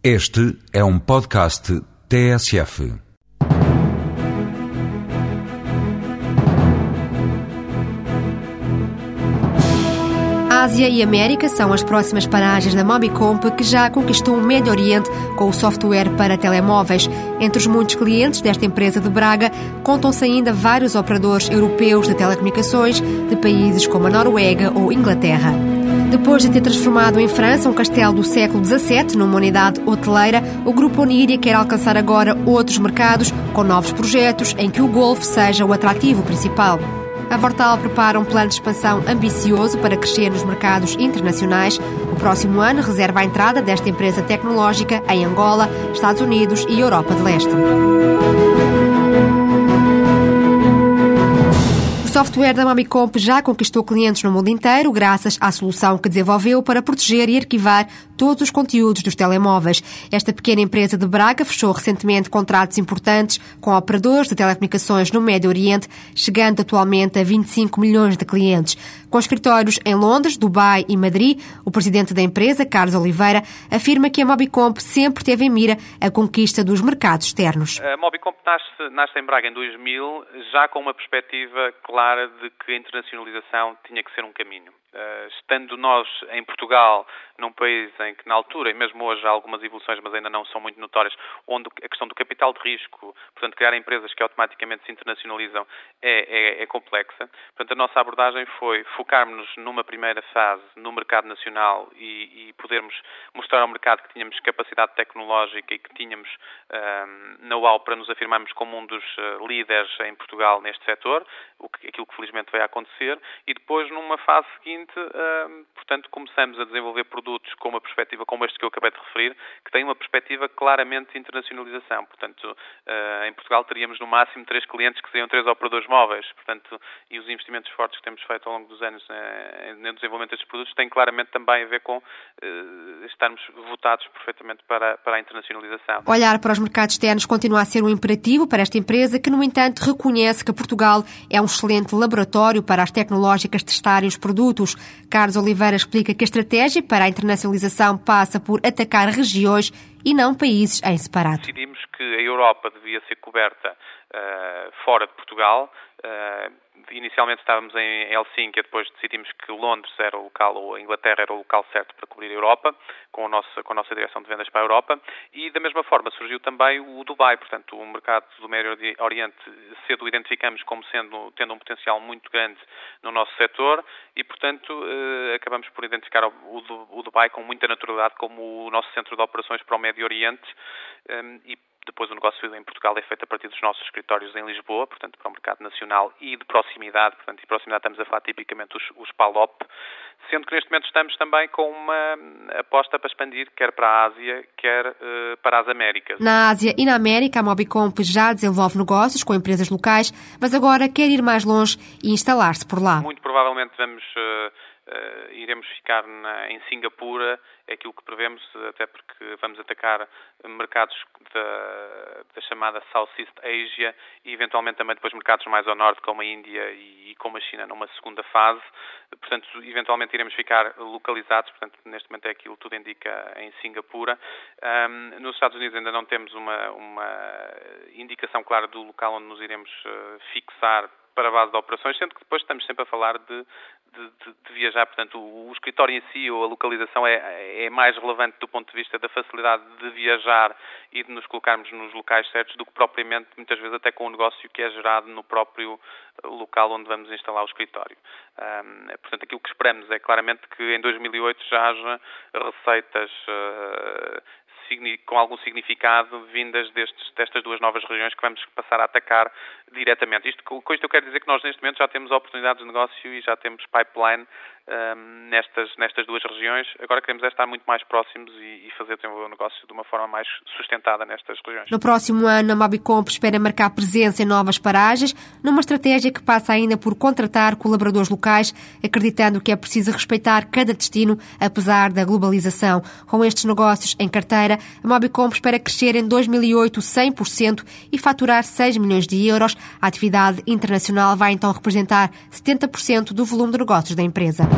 Este é um podcast TSF. Ásia e América são as próximas paragens da Mobicomp, que já conquistou o Médio Oriente com o software para telemóveis. Entre os muitos clientes desta empresa de Braga, contam-se ainda vários operadores europeus de telecomunicações de países como a Noruega ou Inglaterra. Depois de ter transformado em França um castelo do século XVII numa unidade hoteleira, o Grupo Oníria quer alcançar agora outros mercados com novos projetos em que o Golfe seja o atrativo principal. A Vortal prepara um plano de expansão ambicioso para crescer nos mercados internacionais. O próximo ano reserva a entrada desta empresa tecnológica em Angola, Estados Unidos e Europa de Leste. Software da Mamicomp já conquistou clientes no mundo inteiro graças à solução que desenvolveu para proteger e arquivar todos os conteúdos dos telemóveis. Esta pequena empresa de Braga fechou recentemente contratos importantes com operadores de telecomunicações no Médio Oriente, chegando atualmente a 25 milhões de clientes. Com escritórios em Londres, Dubai e Madrid, o presidente da empresa, Carlos Oliveira, afirma que a Mobicomp sempre teve em mira a conquista dos mercados externos. A Mobicomp nasce, nasce em Braga em 2000, já com uma perspectiva clara de que a internacionalização tinha que ser um caminho. Uh, estando nós em Portugal, num país em que na altura, e mesmo hoje há algumas evoluções, mas ainda não são muito notórias, onde a questão do capital de risco, portanto, criar empresas que automaticamente se internacionalizam é, é, é complexa. Portanto, a nossa abordagem foi focarmos-nos numa primeira fase no mercado nacional e, e, podermos mostrar ao mercado que tínhamos capacidade tecnológica e que tínhamos um, know-how para nos afirmarmos como um dos uh, líderes em Portugal neste setor, o que, aquilo que felizmente a acontecer, e depois, numa fase seguinte, uh, portanto, começamos a desenvolver produtos com uma perspectiva como este que eu acabei de referir, que tem uma perspectiva claramente de internacionalização. Portanto, uh, em Portugal teríamos no máximo três clientes que seriam três operadores móveis, portanto, e os investimentos fortes que temos feito ao longo dos anos uh, no desenvolvimento destes produtos têm claramente também a ver com uh, estarmos votados perfeitamente para, para a internacionalização. Olhar para os mercados externos continua a ser um imperativo para esta empresa, que, no entanto, reconhece que Portugal é um excelente laboratório para as tecnológicas testarem os produtos. Carlos Oliveira explica que a estratégia para a internacionalização passa por atacar regiões e não países em separado. Decidimos que a Europa devia ser coberta uh, fora de Portugal. Uh, inicialmente estávamos em Helsínquia, depois decidimos que Londres era o local, ou a Inglaterra era o local certo para cobrir a Europa, com a nossa, com a nossa direção de vendas para a Europa, e da mesma forma surgiu também o Dubai, portanto o mercado do Médio Oriente cedo o identificamos como sendo, tendo um potencial muito grande no nosso setor, e portanto eh, acabamos por identificar o, o Dubai com muita naturalidade como o nosso centro de operações para o Médio Oriente, eh, e depois o negócio em Portugal é feito a partir dos nossos escritórios em Lisboa, portanto para o mercado nacional e de proximidade, portanto, de proximidade estamos a falar tipicamente os, os PALOP, sendo que neste momento estamos também com uma aposta para expandir quer para a Ásia, quer uh, para as Américas. Na Ásia e na América, a Mobicomp já desenvolve negócios com empresas locais, mas agora quer ir mais longe e instalar-se por lá. Muito provavelmente vamos... Uh, Uh, iremos ficar na, em Singapura, é aquilo que prevemos, até porque vamos atacar mercados da, da, chamada Southeast Asia e eventualmente também depois mercados mais ao norte, como a Índia e, e como a China, numa segunda fase. Portanto, eventualmente iremos ficar localizados, portanto, neste momento é aquilo tudo indica em Singapura. Um, nos Estados Unidos ainda não temos uma, uma indicação clara do local onde nos iremos uh, fixar para a base de operações, sendo que depois estamos sempre a falar de, de, de, de viajar. Portanto, o, o, escritório em si ou a localização é, é, mais relevante do ponto de vista da facilidade de viajar e de nos colocarmos nos locais certos do que propriamente, muitas vezes, até com o negócio que é gerado no próprio local onde vamos instalar o escritório. Um, portanto, aquilo que esperamos é claramente que em 2008 já haja receitas uh, com algum significado vindas destes, destas duas novas regiões que vamos passar a atacar diretamente. Isto, com isto eu quero dizer que nós neste momento já temos oportunidades de negócio e já temos pipeline um, nestas, nestas duas regiões. Agora queremos é estar muito mais próximos e, e fazer desenvolver o negócio de uma forma mais sustentada nestas regiões. No próximo ano, a Mobicomp espera marcar presença em novas paragens, numa estratégia que passa ainda por contratar colaboradores locais, acreditando que é preciso respeitar cada destino, apesar da globalização. Com estes negócios em carteira, a Mobicomp espera crescer em 2008 100% e faturar 6 milhões de euros. A atividade internacional vai então representar 70% do volume de negócios da empresa.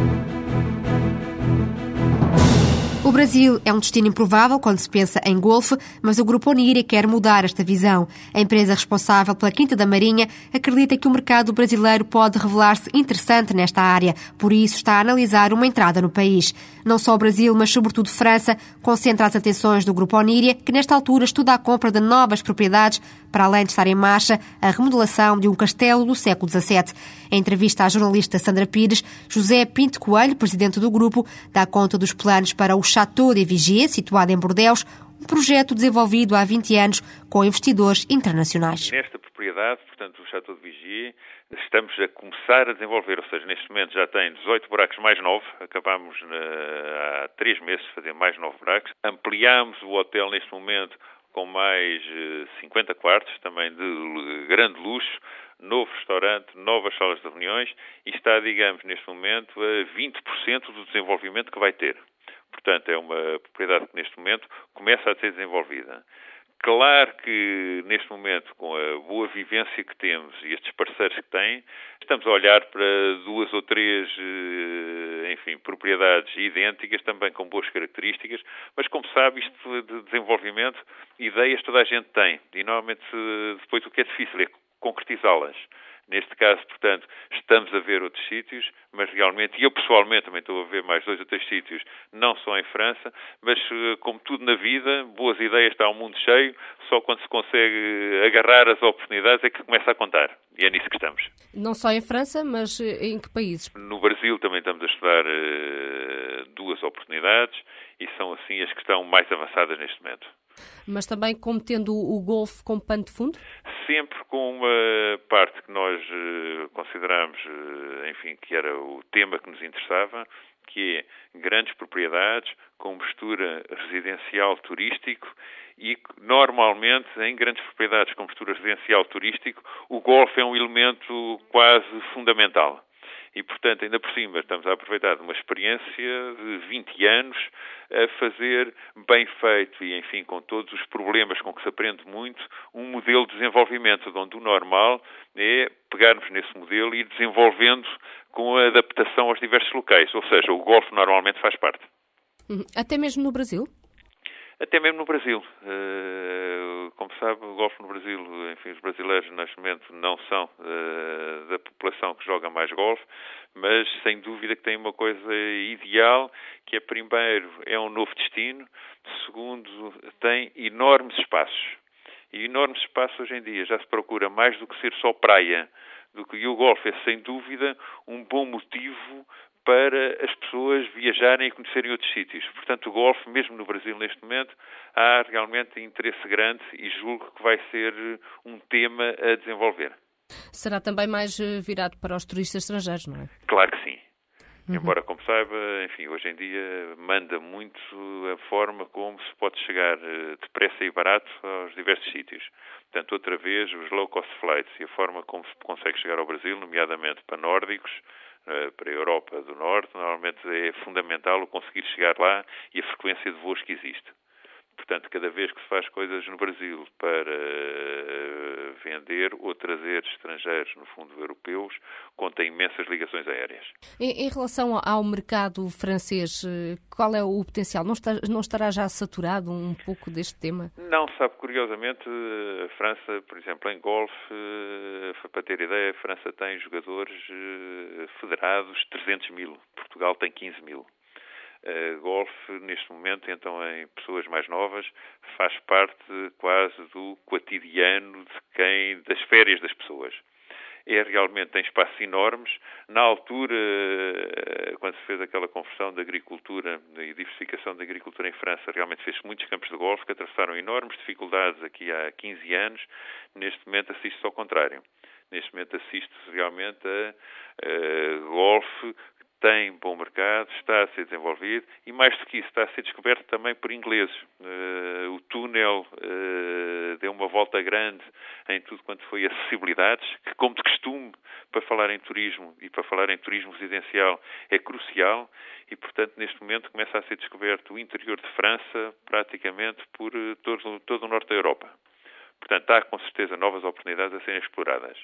O Brasil é um destino improvável quando se pensa em golfe, mas o Grupo Oniri quer mudar esta visão. A empresa responsável pela Quinta da Marinha acredita que o mercado brasileiro pode revelar-se interessante nesta área, por isso está a analisar uma entrada no país. Não só o Brasil, mas sobretudo França, concentra as atenções do Grupo Oníria, que nesta altura estuda a compra de novas propriedades, para além de estar em marcha a remodelação de um castelo do século XVII. Em entrevista à jornalista Sandra Pires, José Pinto Coelho, presidente do grupo, dá conta dos planos para o Chateau de Vigier, situado em Bordeus, um projeto desenvolvido há 20 anos com investidores internacionais. Nesta propriedade, portanto, o Chateau de Vigier, estamos a começar a desenvolver, ou seja, neste momento já tem 18 buracos mais 9, acabámos há três meses de fazer mais 9 buracos, ampliámos o hotel neste momento com mais 50 quartos, também de grande luxo, novo restaurante, novas salas de reuniões e está, digamos, neste momento a 20% do desenvolvimento que vai ter. Portanto, é uma propriedade que neste momento começa a ser desenvolvida. Claro que neste momento, com a boa vivência que temos e estes parceiros que têm, estamos a olhar para duas ou três, eh, enfim, propriedades idênticas, também com boas características, mas como sabe, isto de desenvolvimento, ideias toda a gente tem. E normalmente depois o que é difícil é concretizá-las. Neste caso, portanto, estamos a ver outros sítios, mas realmente, e eu pessoalmente também estou a ver mais dois ou três sítios, não só em França, mas eh, como tudo na vida, boas ideias está um mundo cheio, só quando se consegue agarrar as oportunidades é que começa a contar. E é nisso que estamos. Não só em França, mas eh, em que países? No Brasil também estamos a estudar duas oportunidades e são assim as que estão mais avançadas neste momento. Mas também como tendo o golfe como pano de fundo? Sempre com uma parte que nós uh, consideramos, uh, enfim, que era o tema que nos interessava, que é grandes propriedades com mistura residencial turístico e normalmente em grandes propriedades com mistura residencial turístico o golfe é um elemento quase fundamental. E, portanto, ainda por cima, estamos a aproveitar de uma experiência de 20 anos a fazer bem feito e, enfim, com todos os problemas com que se aprende muito, um modelo de desenvolvimento, onde o normal é pegarmos nesse modelo e ir desenvolvendo com a adaptação aos diversos locais. Ou seja, o golfe normalmente faz parte. Uhum. Até mesmo no Brasil? Até mesmo no Brasil. Uh, como sabe, o golfe no Brasil, enfim, os brasileiros neste momento não são uh, da população que joga mais golfe, mas sem dúvida que tem uma coisa ideal, que é primeiro é um novo destino, segundo tem enormes espaços. E enormes espaços hoje em dia já se procura mais do que ser só praia do que o golfe é sem dúvida um bom motivo para as pessoas viajarem e conhecerem outros sítios. Portanto, o golfe, mesmo no Brasil neste momento, há realmente interesse grande e julgo que vai ser um tema a desenvolver. Será também mais eh, virado para os turistas estrangeiros, não é? Claro que sim. Uhum. Embora, como saiba, enfim, hoje em dia manda muito a forma como se pode chegar eh, depressa e barato aos diversos sítios. Portanto, outra vez, os low-cost flights e a forma como se consegue chegar ao Brasil, nomeadamente para nórdicos, eh, para a Europa do Norte, normalmente é fundamental o conseguir chegar lá e a frequência de voos que existe. Portanto, cada vez que se faz coisas no Brasil para eh, vender ou trazer estrangeiros, no fundo europeus, contém imensas ligações aéreas. Em, em, relação ao mercado francês, eh, qual é o potencial? Não, está, não estará já saturado um pouco deste tema? Não, sabe, curiosamente, a França, por exemplo, em golfe, para ter ideia, a França tem jogadores eh, federados 300 mil, Portugal tem 15 mil. Uh, golfe, neste momento, então, em pessoas mais novas, faz parte quase do cotidiano de quem, das férias das pessoas. É realmente, tem espaços enormes. Na altura, eh, quando se fez aquela conversão da agricultura e diversificação da agricultura em França, realmente fez muitos campos de golfe que atravessaram enormes dificuldades aqui há 15 anos. Neste momento, assiste-se ao contrário. Neste momento assiste-se realmente a, a golfe tem bom mercado, está a ser desenvolvido e, mais do que isso, está a ser descoberto também por ingleses. Uh, o túnel uh, deu uma volta grande em tudo quanto foi acessibilidades, que, como de costume, para falar em turismo e para falar em turismo residencial é crucial e, portanto, neste momento começa a ser descoberto o interior de França praticamente por uh, todo, todo o norte da Europa. Portanto, há com certeza novas oportunidades a serem exploradas.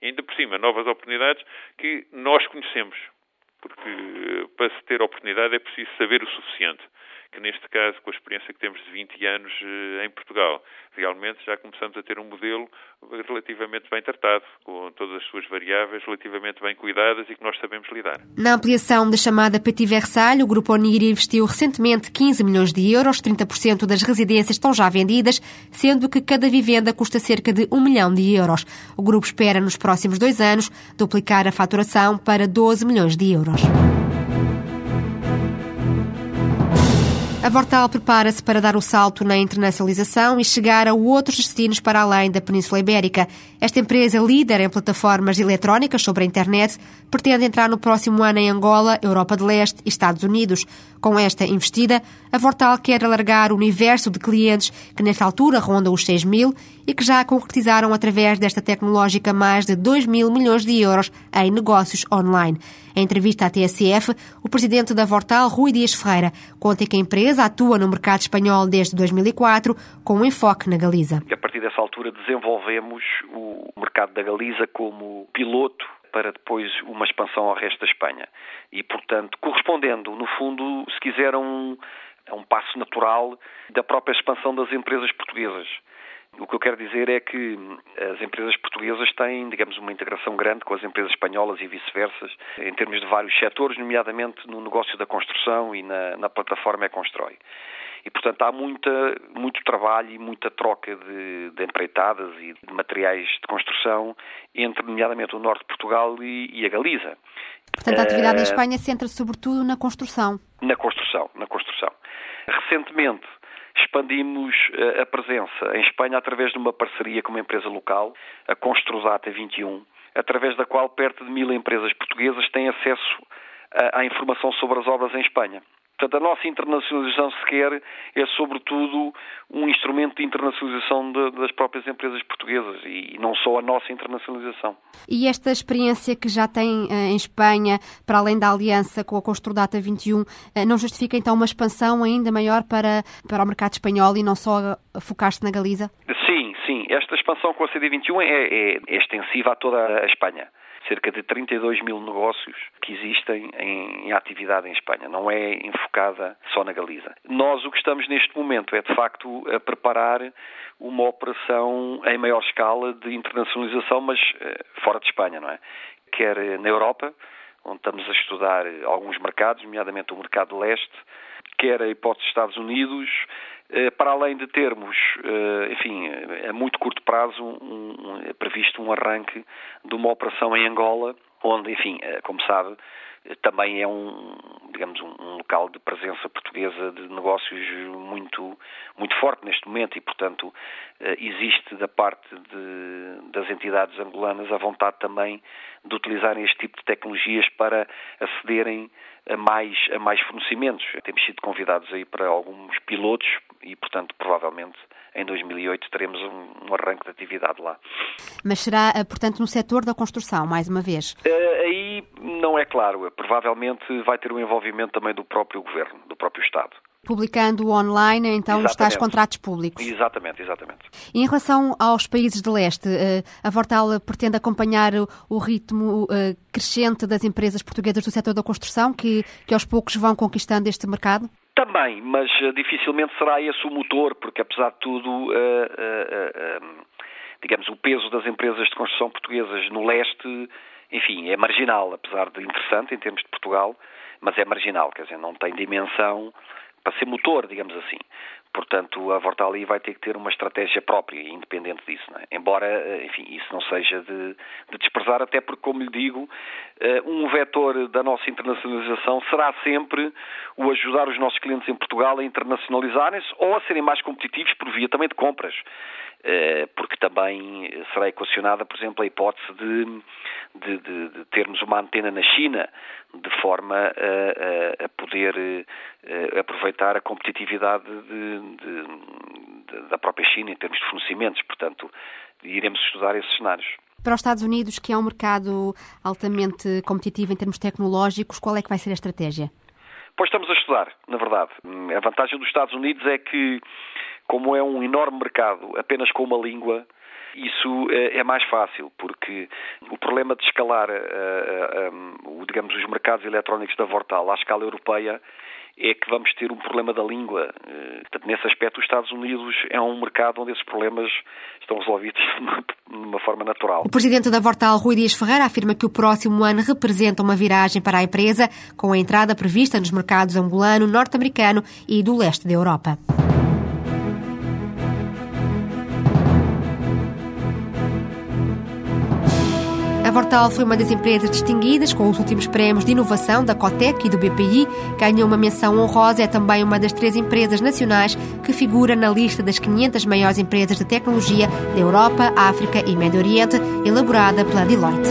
E ainda por cima, novas oportunidades que nós conhecemos porque para se ter oportunidade é preciso saber o suficiente. Que neste caso, com a experiência que temos de 20 anos em Portugal, realmente já começamos a ter um modelo relativamente bem tratado, com todas as suas variáveis relativamente bem cuidadas e que nós sabemos lidar. Na ampliação da chamada Petit Versailles, o Grupo Onir investiu recentemente 15 milhões de euros, 30% das residências estão já vendidas, sendo que cada vivenda custa cerca de 1 milhão de euros. O grupo espera, nos próximos dois anos, duplicar a faturação para 12 milhões de euros. A Vortal prepara-se para dar o salto na internacionalização e chegar a outros destinos para além da Península Ibérica. Esta empresa, líder em plataformas eletrónicas sobre a internet, pretende entrar no próximo ano em Angola, Europa de Leste e Estados Unidos. Com esta investida, a Vortal quer alargar o universo de clientes que nesta altura ronda os 6 mil e que já concretizaram através desta tecnológica mais de 2 mil milhões de euros em negócios online. Em entrevista à TSF, o presidente da Vortal, Rui Dias Ferreira, conta que a empresa atua no mercado espanhol desde 2004 com um enfoque na Galiza. A partir dessa altura desenvolvemos o mercado da Galiza como piloto para depois uma expansão ao resto da Espanha. E, portanto, correspondendo, no fundo, se quiser, a um, a um passo natural da própria expansão das empresas portuguesas. O que eu quero dizer é que as empresas portuguesas têm, digamos, uma integração grande com as empresas espanholas e vice-versa, em termos de vários setores, nomeadamente no negócio da construção e na, na plataforma E-Constrói. E, portanto, há muita, muito trabalho e muita troca de, de, empreitadas e de materiais de construção entre, nomeadamente, o norte de Portugal e, e a Galiza. Portanto, a atividade uh, em Espanha centra-se sobretudo na construção. Na construção, na construção. Recentemente expandimos eh, a presença em Espanha através de uma parceria com uma empresa local, a Construdata 21, através da qual perto de mil empresas portuguesas têm acesso à informação sobre as obras em Espanha. Portanto, a nossa internacionalização sequer é, sobretudo, um instrumento de internacionalização de, das próprias empresas portuguesas e não só a nossa internacionalização. E esta experiência que já tem uh, em Espanha, para além da aliança com a Construdata 21, uh, não justifica então uma expansão ainda maior para, para o mercado espanhol e não só focar-se na Galiza? Sim, sim. Esta expansão com a CD21 é, é, é extensiva a toda a Espanha cerca de 32 mil negócios que existem em, em, atividade em Espanha. Não é enfocada só na Galiza. Nós o que estamos neste momento é, de facto, a preparar uma operação em maior escala de internacionalização, mas uh, fora de Espanha, não é? Quer na Europa, onde estamos a estudar alguns mercados, nomeadamente o mercado leste, quer a hipótese dos Estados Unidos, eh, para além de termos, eh, enfim, a muito curto prazo, um, é previsto um arranque de uma operação em Angola, onde, enfim, eh, como sabe, também é um, digamos, um, local de presença portuguesa de negócios muito, muito forte neste momento e, portanto, existe da parte de, das entidades angolanas a vontade também de utilizarem este tipo de tecnologias para acederem a mais, a mais fornecimentos. Temos sido convidados aí para alguns pilotos e, portanto, provavelmente em 2008 teremos um, um arranque de atividade lá. Mas será, eh, portanto, no setor da construção, mais uma vez? Uh, aí não é claro. Provavelmente vai ter o um envolvimento também do próprio governo, do próprio Estado publicando online então exatamente. os tais contratos públicos. Exatamente, exatamente. E em relação aos países de leste, eh, a Vortal pretende acompanhar o ritmo crescente das empresas portuguesas do setor da construção, que, que aos poucos vão conquistando este mercado? Também, mas uh, dificilmente será esse o motor, porque apesar de tudo, uh, uh, digamos, o peso das empresas de construção portuguesas no leste, enfim, é marginal, apesar de interessante em termos de Portugal, mas é marginal, quer dizer, não tem dimensão para ser motor, digamos assim. Portanto, a Vortali vai ter que ter uma estratégia própria, independente disso. É? Embora, eh, enfim, isso não seja de, de, desprezar, até porque, como lhe digo, eh, um vetor da nossa internacionalização será sempre o ajudar os nossos clientes em Portugal a internacionalizarem-se ou a serem mais competitivos por via também de compras. Eh, porque também será equacionada, por exemplo, a hipótese de, de, de, de termos uma antena na China, de forma a, a, a poder aproveitar a competitividade da própria China em termos de fornecimentos. Portanto, iremos estudar esses cenários. Para os Estados Unidos, que é um mercado altamente competitivo em termos tecnológicos, qual é que vai ser a estratégia? Pois estamos a estudar, na verdade. A vantagem dos Estados Unidos é que como é um enorme mercado apenas com uma língua, isso é, é mais fácil, porque o problema de escalar, uh, um, digamos, os mercados eletrónicos da Vortal à escala europeia é que vamos ter um problema da língua. Eh, portanto, nesse aspecto, os Estados Unidos é um mercado onde esses problemas estão resolvidos de uma forma natural. O presidente da Vortal, Rui Dias Ferreira, afirma que o próximo ano representa uma viragem para a empresa, com a entrada prevista nos mercados angolano, norte-americano e do leste da Europa. A Vortal foi uma das empresas distinguidas com os últimos prémios de inovação da Cotec e do BPI. Ganhou uma menção honrosa. É também uma das três empresas nacionais que figura na lista das 500 maiores empresas de tecnologia da Europa, África e Médio Oriente, elaborada pela Deloitte.